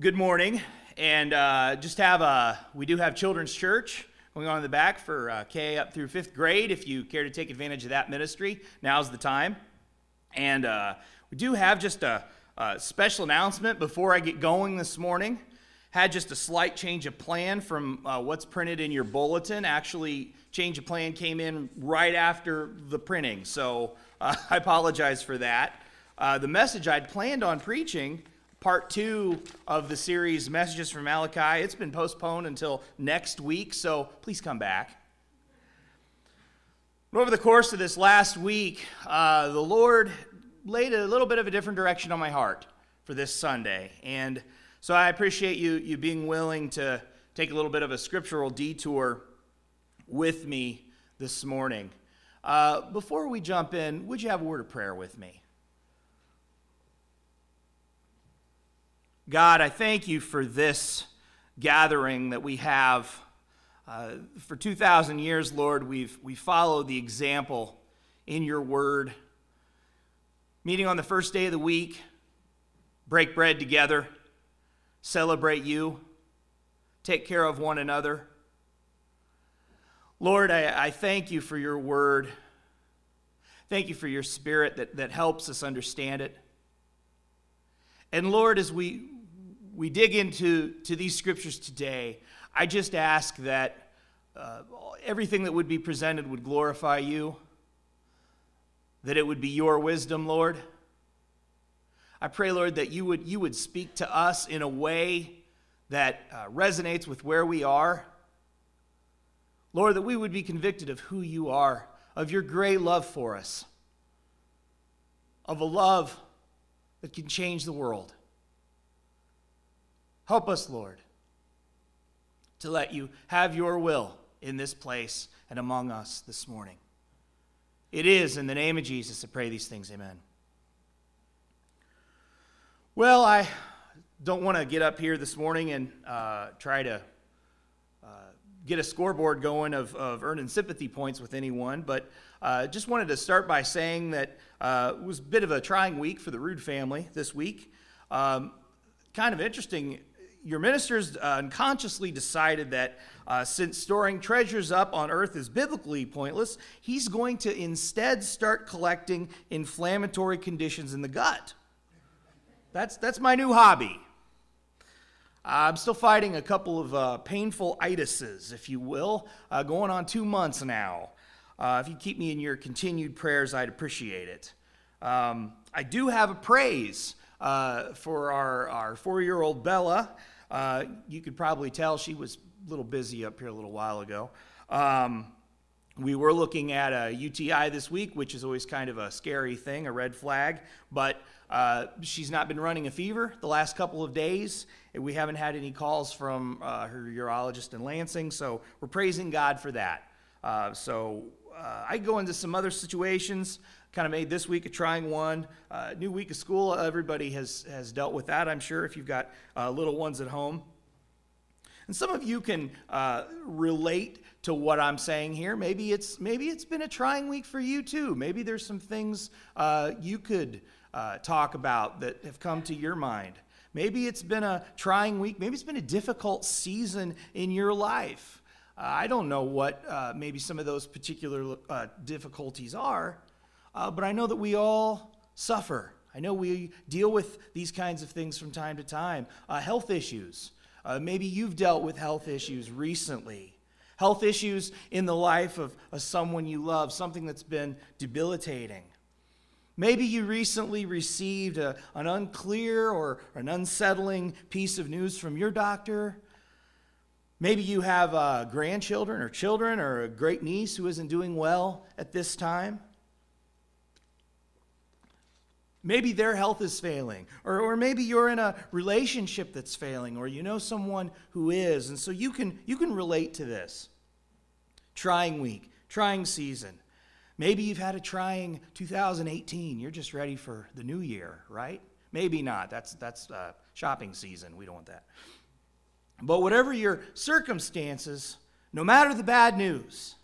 Good morning, and uh, just have a we do have children's church going on in the back for uh, K up through fifth grade. If you care to take advantage of that ministry, now's the time. And uh, we do have just a, a special announcement before I get going this morning. Had just a slight change of plan from uh, what's printed in your bulletin. Actually, change of plan came in right after the printing, so uh, I apologize for that. Uh, the message I'd planned on preaching part two of the series Messages from Malachi. It's been postponed until next week, so please come back. Over the course of this last week, uh, the Lord laid a little bit of a different direction on my heart for this Sunday. And so I appreciate you, you being willing to take a little bit of a scriptural detour with me this morning. Uh, before we jump in, would you have a word of prayer with me? God, I thank you for this gathering that we have. Uh, for 2,000 years, Lord, we've, we followed the example in your word. Meeting on the first day of the week, break bread together, celebrate you, take care of one another. Lord, I, I thank you for your word. Thank you for your spirit that, that helps us understand it. And Lord, as we, we dig into to these scriptures today, I just ask that uh, everything that would be presented would glorify you, that it would be your wisdom, Lord. I pray, Lord, that you would, you would speak to us in a way that uh, resonates with where we are. Lord, that we would be convicted of who you are, of your great love for us, of a love that can change the world. Help us, Lord, to let you have your will in this place and among us this morning. It is in the name of Jesus to pray these things. Amen. Well, I don't want to get up here this morning and uh, try to uh, get a scoreboard going of, of earning sympathy points with anyone, but uh, just wanted to start by saying that uh, it was a bit of a trying week for the Rude family this week. Um, kind of interesting your ministers uh, unconsciously decided that uh, since storing treasures up on earth is biblically pointless, he's going to instead start collecting inflammatory conditions in the gut. That's, that's my new hobby. I'm still fighting a couple of uh, painful itises, if you will, uh, going on two months now. Uh, if you keep me in your continued prayers, I'd appreciate it. Um, I do have a praise uh, for our, our four year old Bella. Uh, you could probably tell she was a little busy up here a little while ago. Um, we were looking at a UTI this week, which is always kind of a scary thing, a red flag, but uh, she's not been running a fever the last couple of days. We haven't had any calls from uh, her urologist in Lansing, so we're praising God for that. Uh, so uh, I go into some other situations kind of made this week a trying one. Uh, new week of school, everybody has, has dealt with that, I'm sure, if you've got uh, little ones at home. And some of you can uh, relate to what I'm saying here. Maybe it's, maybe it's been a trying week for you too. Maybe there's some things you could talk about that have come to your mind. Maybe it's been a trying week. Maybe it's been a difficult season in your life. Uh, I don't know what maybe some of those particular difficulties are. Uh, but I know that we all suffer. I know we deal with these kinds of things from time to time. Uh, health issues. Uh, maybe you've dealt with health issues recently. Health issues in the life of, of someone you love, something that's been debilitating. Maybe you recently received a, an unclear or an unsettling piece of news from your doctor. Maybe you have uh, grandchildren or children or a great niece who isn't doing well at this time. Maybe their health is failing, or, or maybe you're in a relationship that's failing, or you know someone who is, and so you can, you can relate to this. Trying week, trying season. Maybe you've had a trying 2018. You're just ready for the new year, right? Maybe not. That's, that's uh, shopping season. We don't want that. But whatever your circumstances, no matter the bad news,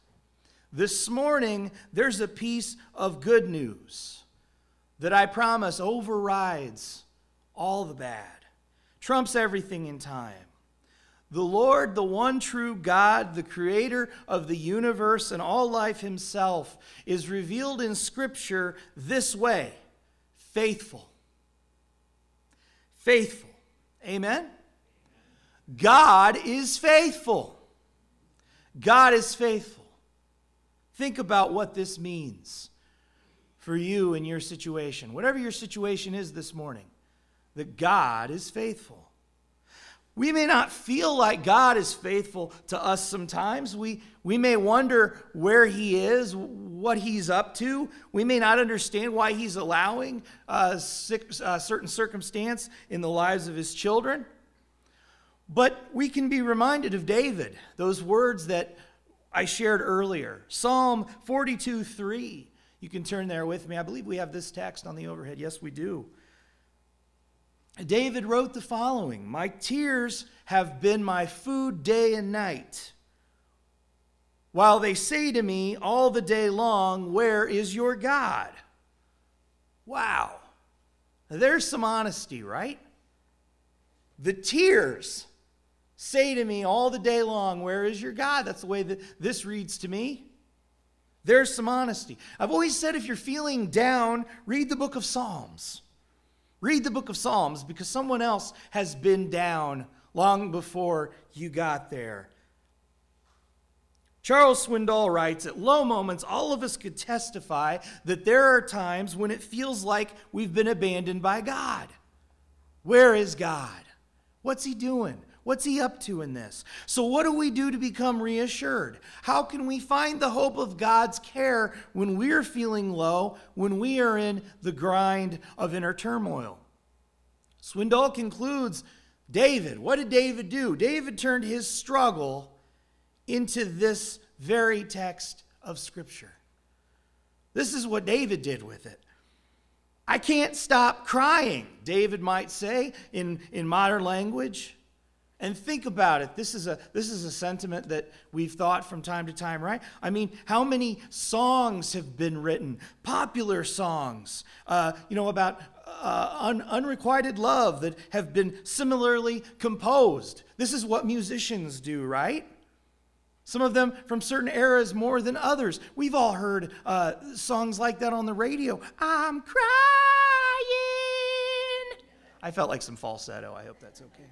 this morning there's a piece of good news that I promise overrides all the bad. trumps everything in time. The Lord, the one true God, the creator of the universe and all life himself, is revealed in Scripture this way faithful. Faithful. Amen? God is faithful. God is faithful. Think about what this means for you in your situation. Whatever your situation is this morning, that God is faithful. We may not feel like God is faithful to us sometimes. We, we may wonder where He is, what He's up to. We may not understand why He's allowing uh, uh, certain circumstance in the lives of His children. But we can be reminded of David, those words that I shared earlier. Psalm 42 3. You can turn there with me. I believe we have this text on the overhead. Yes, we do. David wrote the following My tears have been my food day and night. While they say to me all the day long, Where is your God? Wow. There's some honesty, right? The tears say to me all the day long, Where is your God? That's the way that this reads to me. There's some honesty. I've always said if you're feeling down, read the book of Psalms. Read the book of Psalms because someone else has been down long before you got there. Charles Swindoll writes At low moments, all of us could testify that there are times when it feels like we've been abandoned by God. Where is God? What's He doing? What's he up to in this? So, what do we do to become reassured? How can we find the hope of God's care when we're feeling low, when we are in the grind of inner turmoil? Swindoll concludes David. What did David do? David turned his struggle into this very text of Scripture. This is what David did with it. I can't stop crying, David might say in, in modern language. And think about it. This is a this is a sentiment that we've thought from time to time, right? I mean, how many songs have been written, popular songs, uh, you know, about uh, un- unrequited love that have been similarly composed. This is what musicians do, right? Some of them from certain eras more than others. We've all heard uh, songs like that on the radio. I'm crying. I felt like some falsetto. I hope that's okay.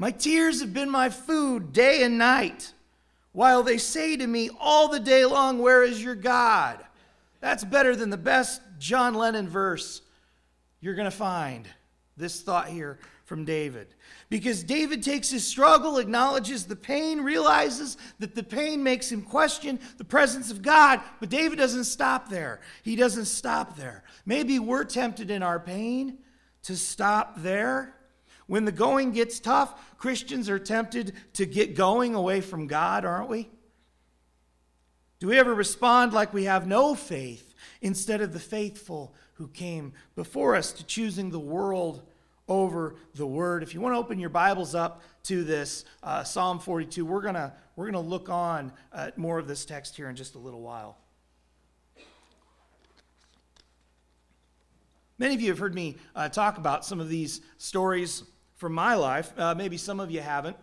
My tears have been my food day and night, while they say to me all the day long, Where is your God? That's better than the best John Lennon verse you're going to find. This thought here from David. Because David takes his struggle, acknowledges the pain, realizes that the pain makes him question the presence of God, but David doesn't stop there. He doesn't stop there. Maybe we're tempted in our pain to stop there when the going gets tough, Christians are tempted to get going away from God, aren't we? Do we ever respond like we have no faith instead of the faithful who came before us to choosing the world over the word? If you want to open your Bibles up to this uh, Psalm 42, we're gonna we're gonna look on at more of this text here in just a little while. Many of you have heard me uh, talk about some of these stories from my life. Uh, maybe some of you haven't.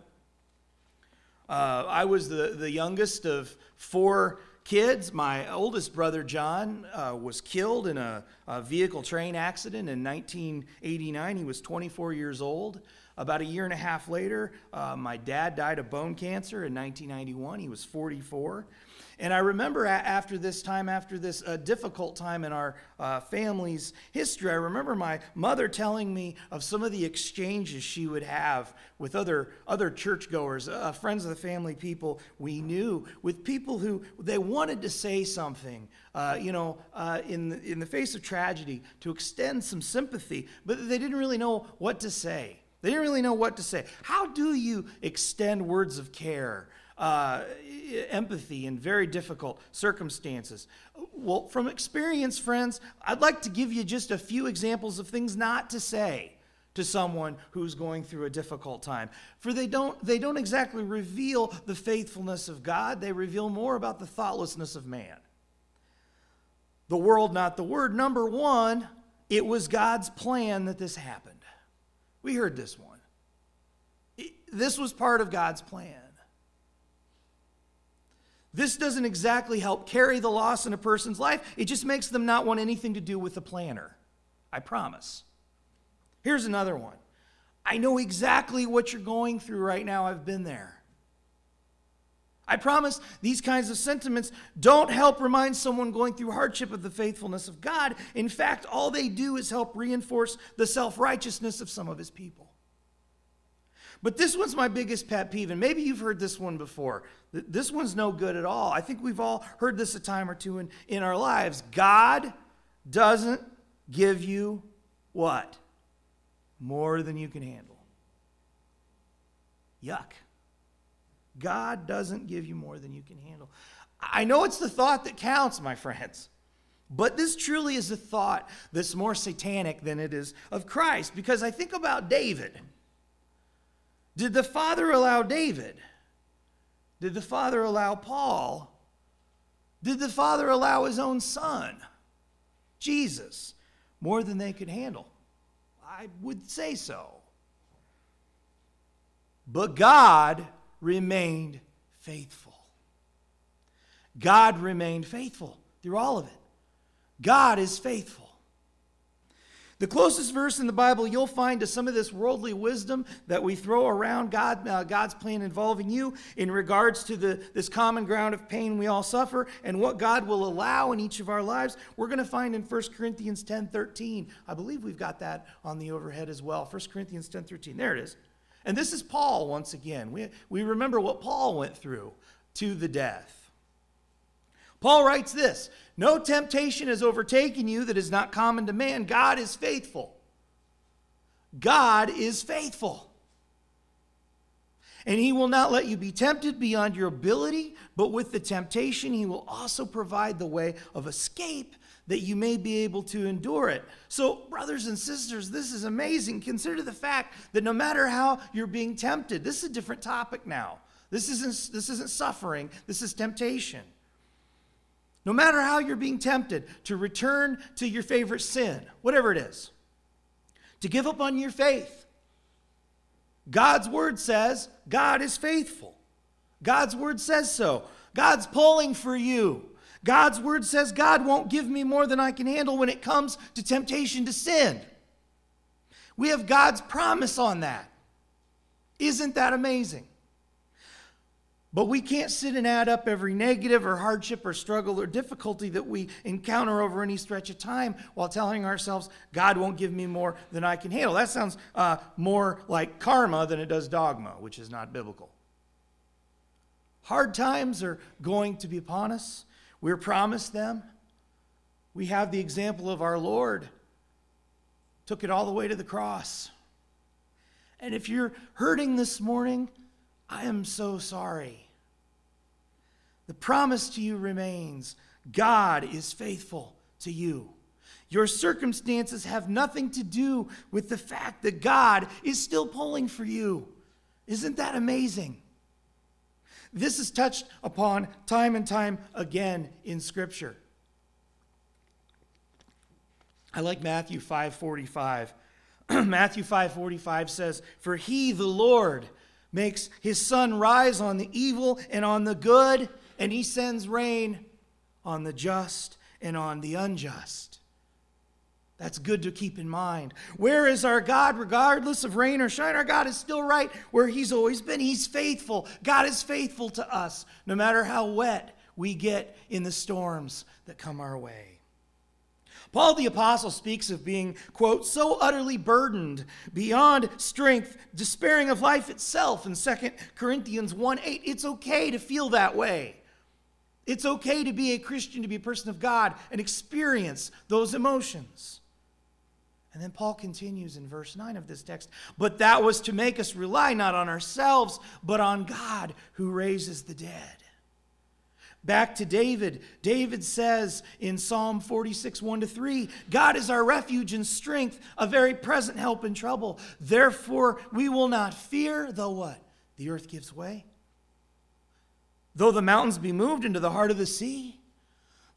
Uh, I was the, the youngest of four kids. My oldest brother, John, uh, was killed in a, a, vehicle train accident in 1989. He was 24 years old. About a year and a half later, uh, my dad died of bone cancer in 1991. He was 44. And I remember after this time, after this uh, difficult time in our uh, family's history, I remember my mother telling me of some of the exchanges she would have with other, other churchgoers, uh, friends of the family, people we knew, with people who they wanted to say something, uh, you know, uh, in, the, in the face of tragedy, to extend some sympathy, but they didn't really know what to say. They didn't really know what to say. How do you extend words of care? Uh, empathy in very difficult circumstances. Well, from experience, friends, I'd like to give you just a few examples of things not to say to someone who's going through a difficult time. For they don't, they don't exactly reveal the faithfulness of God, they reveal more about the thoughtlessness of man. The world, not the word. Number one, it was God's plan that this happened. We heard this one. It, this was part of God's plan. This doesn't exactly help carry the loss in a person's life, it just makes them not want anything to do with the planner. I promise. Here's another one. I know exactly what you're going through right now. I've been there. I promise these kinds of sentiments don't help remind someone going through hardship of the faithfulness of God. In fact, all they do is help reinforce the self righteousness of some of his people. But this one's my biggest pet peeve, and maybe you've heard this one before. This one's no good at all. I think we've all heard this a time or two in, in our lives. God doesn't give you what? More than you can handle. Yuck. God doesn't give you more than you can handle. I know it's the thought that counts, my friends. But this truly is a thought that's more satanic than it is of Christ. Because I think about David. Did the Father allow David? Did the Father allow Paul? Did the Father allow his own son, Jesus, more than they could handle? I would say so. But God remained faithful. God remained faithful through all of it. God is faithful. The closest verse in the Bible you'll find to some of this worldly wisdom that we throw around God, uh, God's plan involving you in regards to the, this common ground of pain we all suffer and what God will allow in each of our lives, we're going to find in 1 Corinthians 10 13. I believe we've got that on the overhead as well. 1 Corinthians 10 13. There it is. And this is Paul once again. We, we remember what Paul went through to the death. Paul writes this No temptation has overtaken you that is not common to man. God is faithful. God is faithful. And he will not let you be tempted beyond your ability, but with the temptation, he will also provide the way of escape that you may be able to endure it. So, brothers and sisters, this is amazing. Consider the fact that no matter how you're being tempted, this is a different topic now. This isn't, this isn't suffering, this is temptation. No matter how you're being tempted to return to your favorite sin, whatever it is, to give up on your faith, God's word says God is faithful. God's word says so. God's pulling for you. God's word says God won't give me more than I can handle when it comes to temptation to sin. We have God's promise on that. Isn't that amazing? But we can't sit and add up every negative or hardship or struggle or difficulty that we encounter over any stretch of time while telling ourselves, God won't give me more than I can handle. That sounds uh, more like karma than it does dogma, which is not biblical. Hard times are going to be upon us. We're promised them. We have the example of our Lord, took it all the way to the cross. And if you're hurting this morning, I am so sorry. The promise to you remains God is faithful to you. Your circumstances have nothing to do with the fact that God is still pulling for you. Isn't that amazing? This is touched upon time and time again in Scripture. I like Matthew 5:45. Matthew 5:45 says, "For he, the Lord, makes his sun rise on the evil and on the good, and he sends rain on the just and on the unjust." That's good to keep in mind. Where is our God, regardless of rain or shine? Our God is still right where He's always been. He's faithful. God is faithful to us, no matter how wet we get in the storms that come our way. Paul the Apostle speaks of being, quote, so utterly burdened beyond strength, despairing of life itself in 2 Corinthians 1 8. It's okay to feel that way. It's okay to be a Christian, to be a person of God, and experience those emotions. And then Paul continues in verse 9 of this text, but that was to make us rely not on ourselves, but on God who raises the dead. Back to David. David says in Psalm 46, 1 to 3, God is our refuge and strength, a very present help in trouble. Therefore, we will not fear, though what? The earth gives way. Though the mountains be moved into the heart of the sea,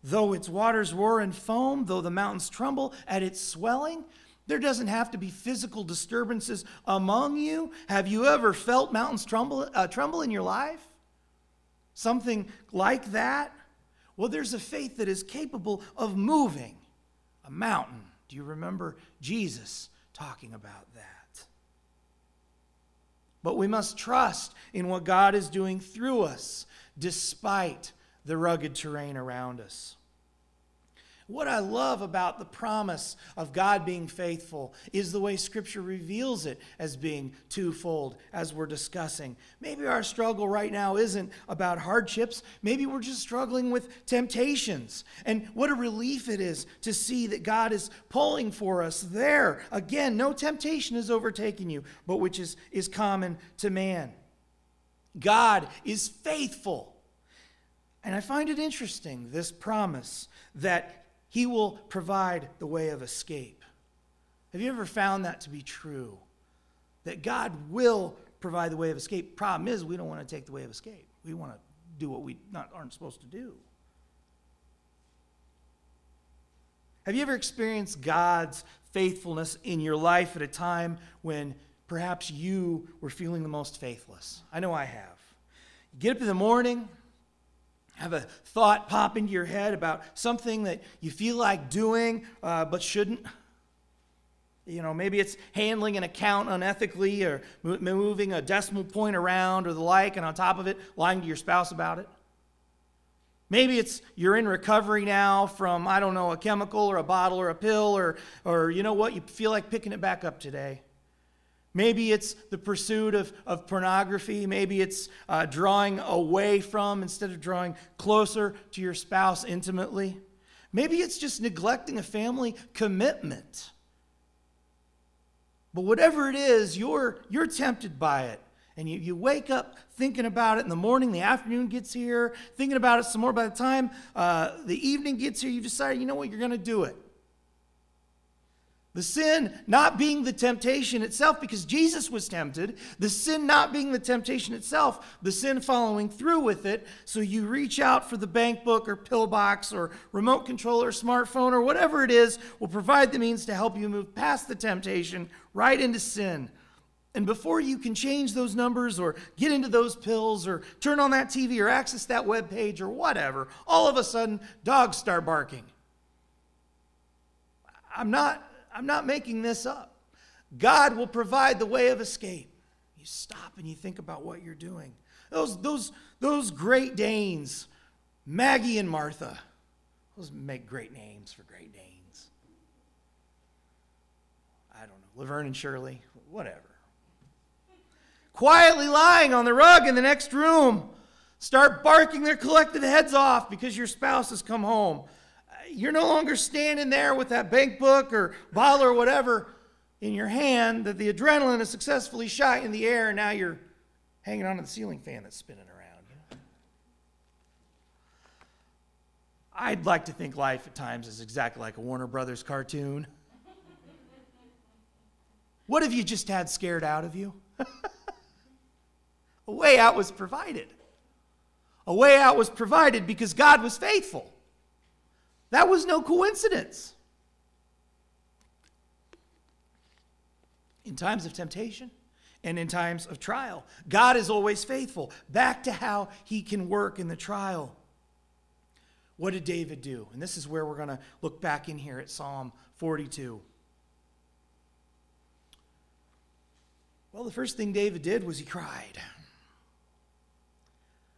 Though its waters roar and foam, though the mountains tremble at its swelling, there doesn't have to be physical disturbances among you. Have you ever felt mountains tremble, uh, tremble in your life? Something like that? Well, there's a faith that is capable of moving a mountain. Do you remember Jesus talking about that? But we must trust in what God is doing through us, despite the rugged terrain around us. What I love about the promise of God being faithful is the way Scripture reveals it as being twofold, as we're discussing. Maybe our struggle right now isn't about hardships. Maybe we're just struggling with temptations. And what a relief it is to see that God is pulling for us there. Again, no temptation is overtaking you, but which is, is common to man. God is faithful. And I find it interesting, this promise that he will provide the way of escape. Have you ever found that to be true? That God will provide the way of escape. Problem is, we don't want to take the way of escape. We want to do what we not, aren't supposed to do. Have you ever experienced God's faithfulness in your life at a time when perhaps you were feeling the most faithless? I know I have. You get up in the morning, have a thought pop into your head about something that you feel like doing uh, but shouldn't. You know, maybe it's handling an account unethically or moving a decimal point around or the like, and on top of it, lying to your spouse about it. Maybe it's you're in recovery now from, I don't know, a chemical or a bottle or a pill, or, or you know what, you feel like picking it back up today. Maybe it's the pursuit of, of pornography. Maybe it's uh, drawing away from instead of drawing closer to your spouse intimately. Maybe it's just neglecting a family commitment. But whatever it is, you're, you're tempted by it. And you, you wake up thinking about it in the morning, the afternoon gets here, thinking about it some more. By the time uh, the evening gets here, you decide, you know what, you're going to do it. The sin not being the temptation itself, because Jesus was tempted. The sin not being the temptation itself, the sin following through with it. So you reach out for the bank book or pillbox or remote control or smartphone or whatever it is will provide the means to help you move past the temptation right into sin. And before you can change those numbers or get into those pills or turn on that TV or access that web page or whatever, all of a sudden dogs start barking. I'm not I'm not making this up. God will provide the way of escape. You stop and you think about what you're doing. Those, those, those great Danes, Maggie and Martha, those make great names for great Danes. I don't know, Laverne and Shirley, whatever. Quietly lying on the rug in the next room, start barking their collective heads off because your spouse has come home you're no longer standing there with that bank book or bottle or whatever in your hand that the adrenaline is successfully shot in the air, and now you're hanging on to the ceiling fan that's spinning around. I'd like to think life at times is exactly like a Warner Brothers cartoon. What have you just had scared out of you? a way out was provided. A way out was provided because God was faithful. That was no coincidence. In times of temptation and in times of trial, God is always faithful. Back to how he can work in the trial. What did David do? And this is where we're going to look back in here at Psalm 42. Well, the first thing David did was he cried.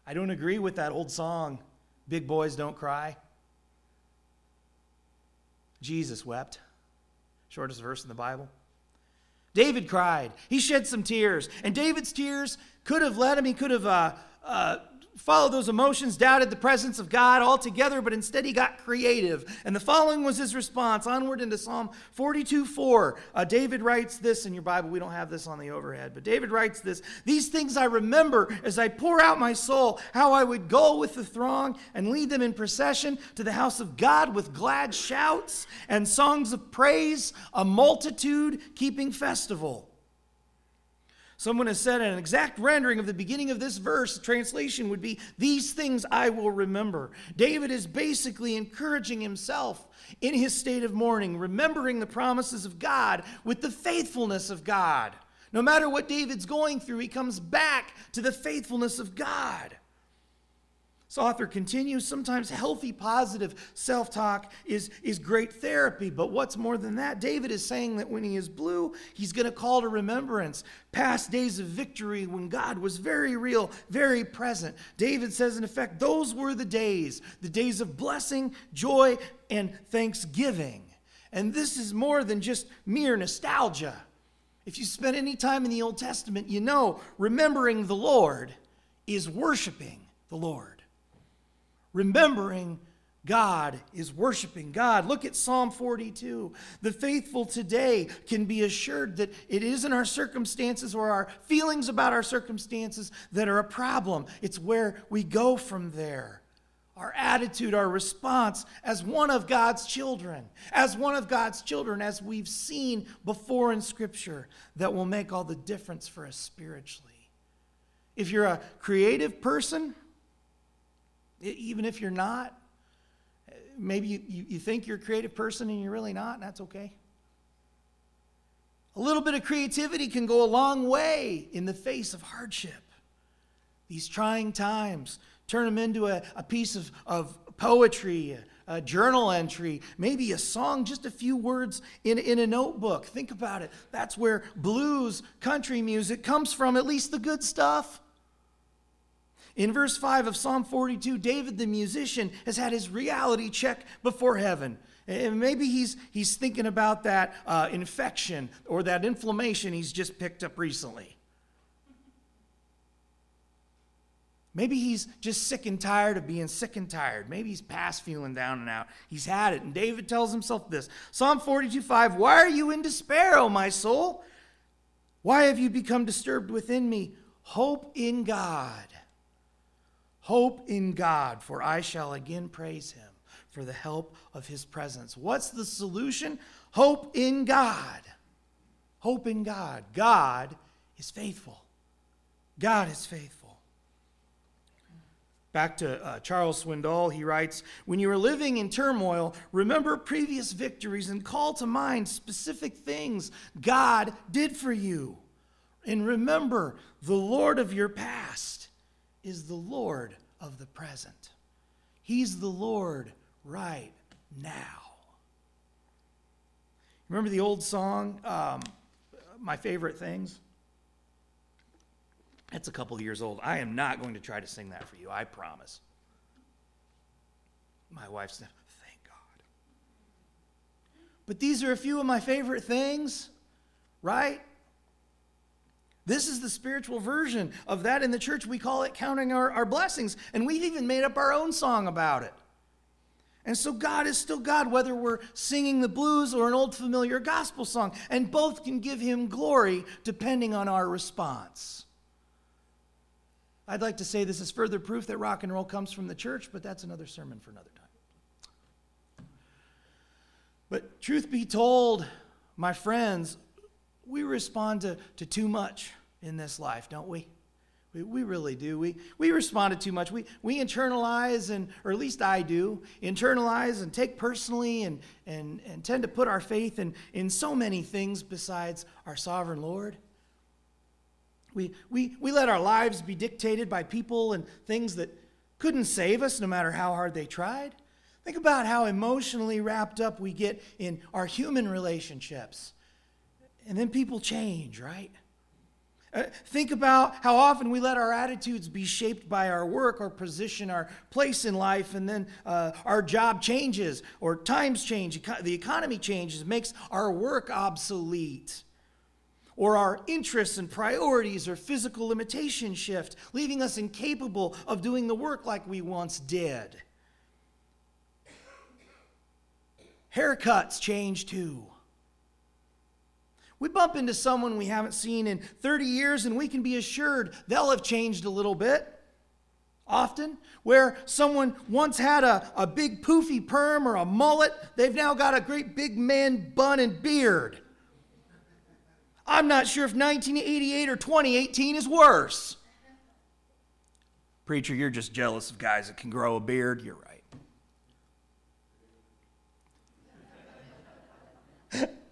I don't agree with that old song, Big Boys Don't Cry. Jesus wept. Shortest verse in the Bible. David cried. He shed some tears. And David's tears could have led him, he could have uh, uh, followed those emotions, doubted the presence of God altogether, but instead he got creative. And the following was his response onward into Psalm 42 4. Uh, David writes this in your Bible. We don't have this on the overhead, but David writes this These things I remember as I pour out my soul, how I would go with the throng and lead them in procession to the house of God with glad shouts and songs of praise, a multitude keeping festival. Someone has said an exact rendering of the beginning of this verse, translation would be, These things I will remember. David is basically encouraging himself in his state of mourning, remembering the promises of God with the faithfulness of God. No matter what David's going through, he comes back to the faithfulness of God. This author continues sometimes healthy, positive self talk is, is great therapy, but what's more than that? David is saying that when he is blue, he's going to call to remembrance past days of victory when God was very real, very present. David says, in effect, those were the days, the days of blessing, joy, and thanksgiving. And this is more than just mere nostalgia. If you spend any time in the Old Testament, you know remembering the Lord is worshiping the Lord. Remembering God is worshiping God. Look at Psalm 42. The faithful today can be assured that it isn't our circumstances or our feelings about our circumstances that are a problem. It's where we go from there. Our attitude, our response as one of God's children, as one of God's children, as we've seen before in Scripture, that will make all the difference for us spiritually. If you're a creative person, even if you're not, maybe you, you, you think you're a creative person and you're really not, and that's okay. A little bit of creativity can go a long way in the face of hardship. These trying times, turn them into a, a piece of, of poetry, a, a journal entry, maybe a song, just a few words in, in a notebook. Think about it. That's where blues, country music comes from, at least the good stuff. In verse 5 of Psalm 42, David the musician has had his reality check before heaven. And maybe he's, he's thinking about that uh, infection or that inflammation he's just picked up recently. Maybe he's just sick and tired of being sick and tired. Maybe he's past feeling down and out. He's had it. And David tells himself this Psalm 42 5 Why are you in despair, O my soul? Why have you become disturbed within me? Hope in God. Hope in God, for I shall again praise him for the help of his presence. What's the solution? Hope in God. Hope in God. God is faithful. God is faithful. Back to uh, Charles Swindoll, he writes When you are living in turmoil, remember previous victories and call to mind specific things God did for you. And remember the Lord of your past is the Lord of the present. He's the Lord right now. Remember the old song, um, My Favorite Things? It's a couple years old. I am not going to try to sing that for you, I promise. My wife said, Thank God. But these are a few of my favorite things, right? This is the spiritual version of that in the church. We call it counting our, our blessings, and we've even made up our own song about it. And so God is still God, whether we're singing the blues or an old familiar gospel song, and both can give Him glory depending on our response. I'd like to say this is further proof that rock and roll comes from the church, but that's another sermon for another time. But truth be told, my friends, we respond to, to too much in this life, don't we? We, we really do. We, we respond to too much. We, we internalize, and, or at least I do, internalize and take personally and, and, and tend to put our faith in, in so many things besides our sovereign Lord. We, we, we let our lives be dictated by people and things that couldn't save us no matter how hard they tried. Think about how emotionally wrapped up we get in our human relationships and then people change, right? Uh, think about how often we let our attitudes be shaped by our work, our position, our place in life, and then uh, our job changes or times change, the economy changes, makes our work obsolete. Or our interests and priorities or physical limitations shift, leaving us incapable of doing the work like we once did. Haircuts change too. We bump into someone we haven't seen in 30 years, and we can be assured they'll have changed a little bit. Often, where someone once had a, a big poofy perm or a mullet, they've now got a great big man bun and beard. I'm not sure if 1988 or 2018 is worse. Preacher, you're just jealous of guys that can grow a beard. You're right.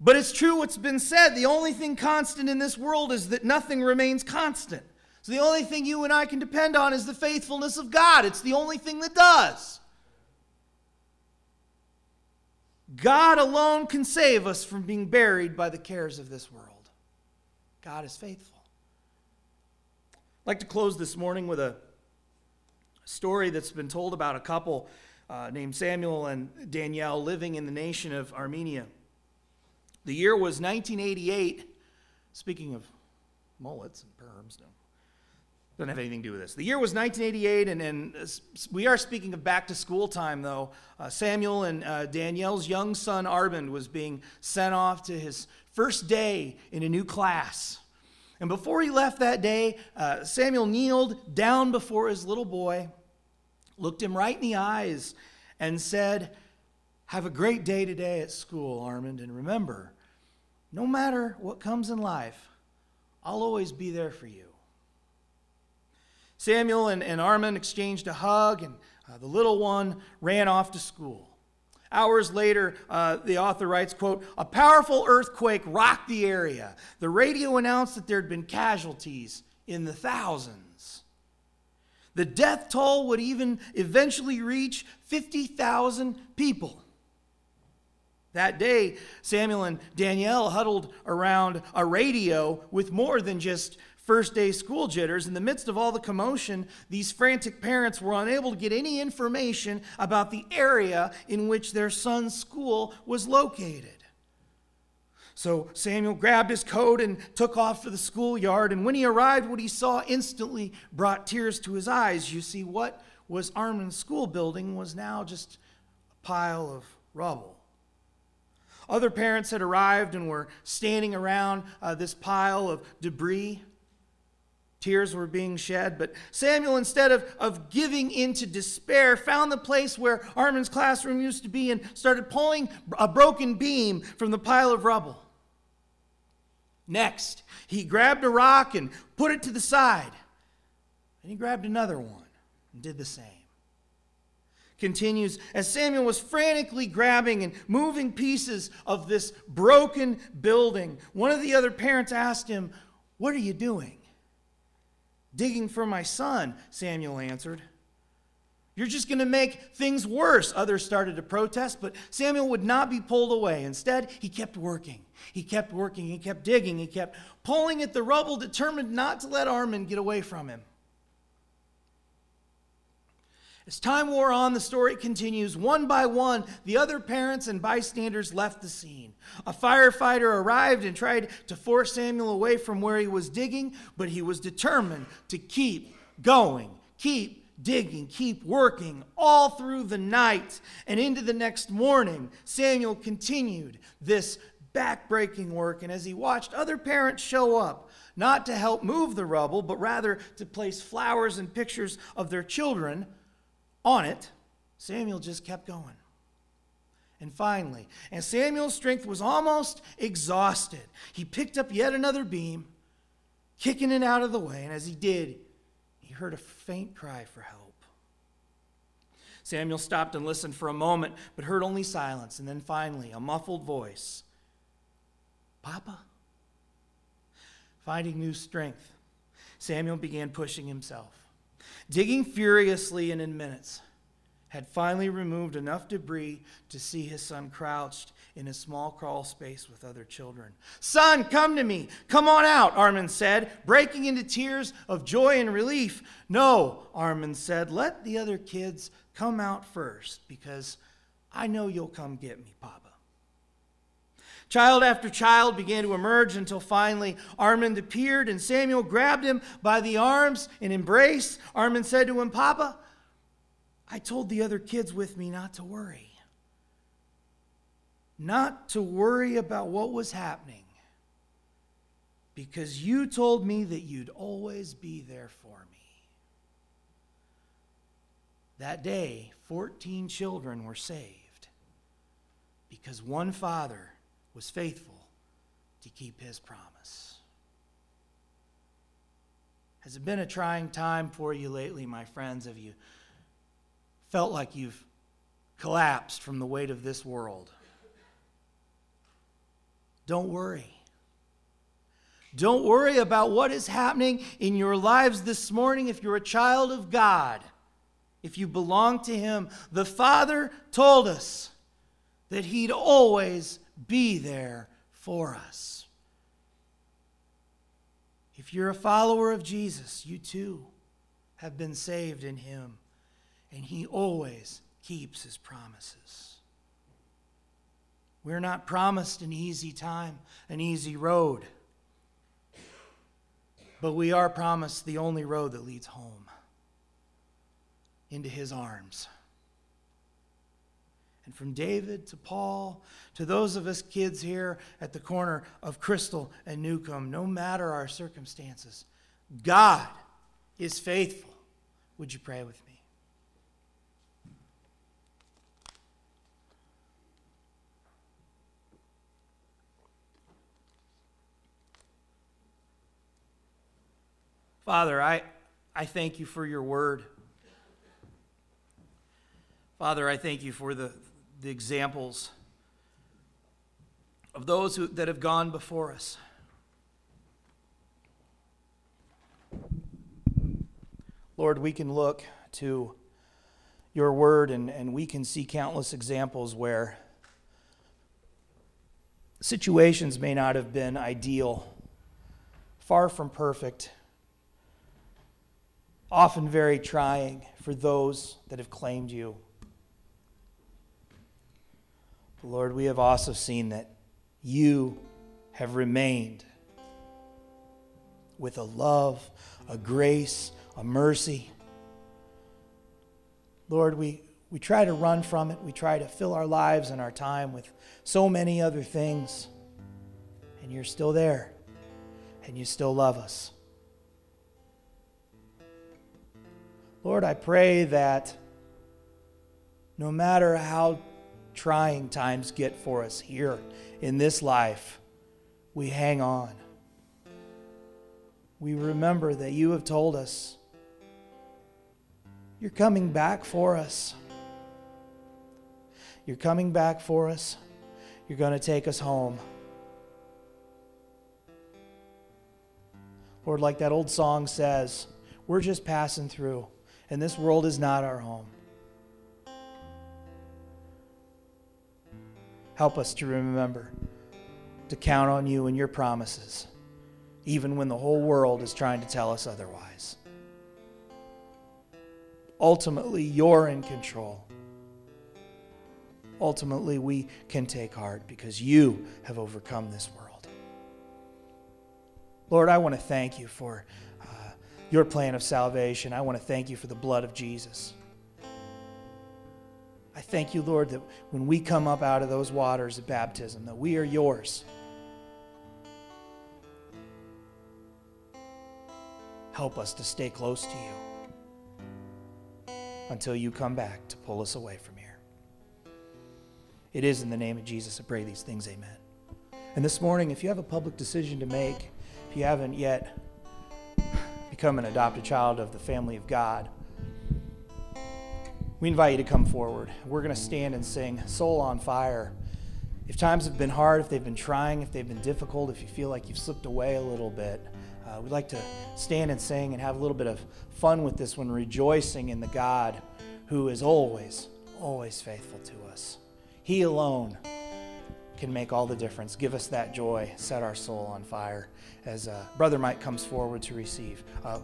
but it's true what's been said. The only thing constant in this world is that nothing remains constant. So the only thing you and I can depend on is the faithfulness of God. It's the only thing that does. God alone can save us from being buried by the cares of this world. God is faithful. I'd like to close this morning with a story that's been told about a couple uh, named Samuel and Danielle living in the nation of Armenia. The year was 1988. Speaking of mullets and perms, no. Doesn't have anything to do with this. The year was 1988, and, and we are speaking of back to school time, though. Uh, Samuel and uh, Danielle's young son, Armand, was being sent off to his first day in a new class. And before he left that day, uh, Samuel kneeled down before his little boy, looked him right in the eyes, and said, Have a great day today at school, Armand, and remember, no matter what comes in life, I'll always be there for you. Samuel and, and Armand exchanged a hug, and uh, the little one ran off to school. Hours later, uh, the author writes, quote, a powerful earthquake rocked the area. The radio announced that there had been casualties in the thousands. The death toll would even eventually reach 50,000 people. That day, Samuel and Danielle huddled around a radio with more than just first day school jitters, in the midst of all the commotion, these frantic parents were unable to get any information about the area in which their son's school was located. So Samuel grabbed his coat and took off for the schoolyard, and when he arrived, what he saw instantly brought tears to his eyes. You see, what was Armand's school building was now just a pile of rubble. Other parents had arrived and were standing around uh, this pile of debris. Tears were being shed, but Samuel, instead of, of giving into despair, found the place where Armand's classroom used to be and started pulling a broken beam from the pile of rubble. Next, he grabbed a rock and put it to the side. And he grabbed another one and did the same. Continues as Samuel was frantically grabbing and moving pieces of this broken building. One of the other parents asked him, What are you doing? Digging for my son, Samuel answered. You're just going to make things worse. Others started to protest, but Samuel would not be pulled away. Instead, he kept working. He kept working. He kept digging. He kept pulling at the rubble, determined not to let Armand get away from him. As time wore on, the story continues. One by one, the other parents and bystanders left the scene. A firefighter arrived and tried to force Samuel away from where he was digging, but he was determined to keep going, keep digging, keep working all through the night and into the next morning. Samuel continued this backbreaking work, and as he watched other parents show up, not to help move the rubble, but rather to place flowers and pictures of their children, on it, Samuel just kept going. And finally, and Samuel's strength was almost exhausted, he picked up yet another beam, kicking it out of the way, and as he did, he heard a faint cry for help. Samuel stopped and listened for a moment, but heard only silence, and then finally, a muffled voice Papa? Finding new strength, Samuel began pushing himself digging furiously and in minutes, had finally removed enough debris to see his son crouched in a small crawl space with other children. Son, come to me. Come on out, Armand said, breaking into tears of joy and relief. No, Armand said, let the other kids come out first because I know you'll come get me, Papa. Child after child began to emerge until finally Armand appeared and Samuel grabbed him by the arms and embraced. Armand said to him, Papa, I told the other kids with me not to worry. Not to worry about what was happening. Because you told me that you'd always be there for me. That day, 14 children were saved because one father was faithful to keep his promise. Has it been a trying time for you lately, my friends? Have you felt like you've collapsed from the weight of this world? Don't worry. Don't worry about what is happening in your lives this morning if you're a child of God, if you belong to Him. The Father told us that He'd always be there for us. If you're a follower of Jesus, you too have been saved in Him, and He always keeps His promises. We're not promised an easy time, an easy road. But we are promised the only road that leads home into his arms. And from David to Paul to those of us kids here at the corner of Crystal and Newcomb, no matter our circumstances, God is faithful. Would you pray with me? Father, I, I thank you for your word. Father, I thank you for the, the examples of those who, that have gone before us. Lord, we can look to your word and, and we can see countless examples where situations may not have been ideal, far from perfect often very trying for those that have claimed you. Lord, we have also seen that you have remained with a love, a grace, a mercy. Lord, we, we try to run from it. We try to fill our lives and our time with so many other things. And you're still there, and you still love us. Lord, I pray that no matter how trying times get for us here in this life, we hang on. We remember that you have told us you're coming back for us. You're coming back for us. You're going to take us home. Lord, like that old song says, we're just passing through and this world is not our home. Help us to remember to count on you and your promises, even when the whole world is trying to tell us otherwise. Ultimately, you're in control. Ultimately, we can take heart because you have overcome this world. Lord, I want to thank you for uh, your plan of salvation. I want to thank you for the blood of Jesus. I thank you, Lord, that when we come up out of those waters of baptism, that we are yours. Help us to stay close to you until you come back to pull us away from here. It is in the name of Jesus I pray these things. Amen. And this morning, if you have a public decision to make, if you haven't yet, become an adopted child of the family of God, we invite you to come forward. We're going to stand and sing Soul on Fire. If times have been hard, if they've been trying, if they've been difficult, if you feel like you've slipped away a little bit, uh, we'd like to stand and sing and have a little bit of fun with this one, rejoicing in the God who is always, always faithful to us. He alone can make all the difference. Give us that joy, set our soul on fire as uh, Brother Mike comes forward to receive. Uh,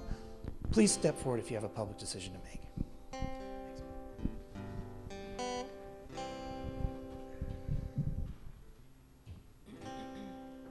please step forward if you have a public decision to make.